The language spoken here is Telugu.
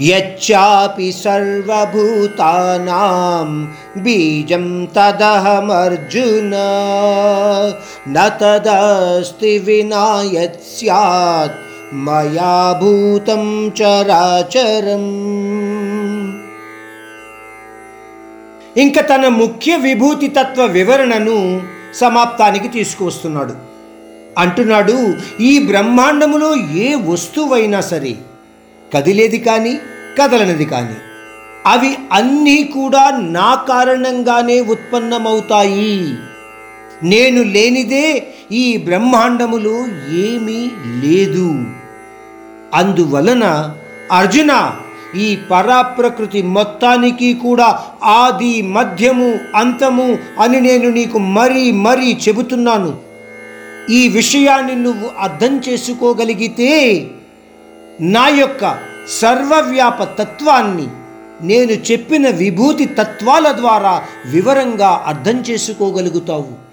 యచ్చాపి సర్వభూతానాం బీజం తదహమర్జున. న తదస్తి వినా స్యాత్ మయా భూతం చరాచరం ఇంక తన ముఖ్య విభూతి తత్వ వివరణను సమాప్తానికి తీసుకువస్తున్నాడు. అంటున్నాడు ఈ బ్రహ్మాండములో ఏ వస్తువైనా సరే కదిలేది కానీ కదలనిది కానీ. అవి అన్నీ కూడా నా కారణంగానే ఉత్పన్నమవుతాయి. నేను లేనిదే ఈ బ్రహ్మాండములో ఏమీ లేదు. అందువలన అర్జున ఈ పరాప్రకృతి మొత్తానికి కూడా ఆది మధ్యము అంతము అని నేను నీకు మరీ మరీ చెబుతున్నాను. ఈ విషయాన్ని నువ్వు అర్థం చేసుకోగలిగితే నా యొక్క సర్వవ్యాప తత్వాన్ని నేను చెప్పిన విభూతి తత్వాల ద్వారా వివరంగా అర్థం చేసుకోగలుగుతావు.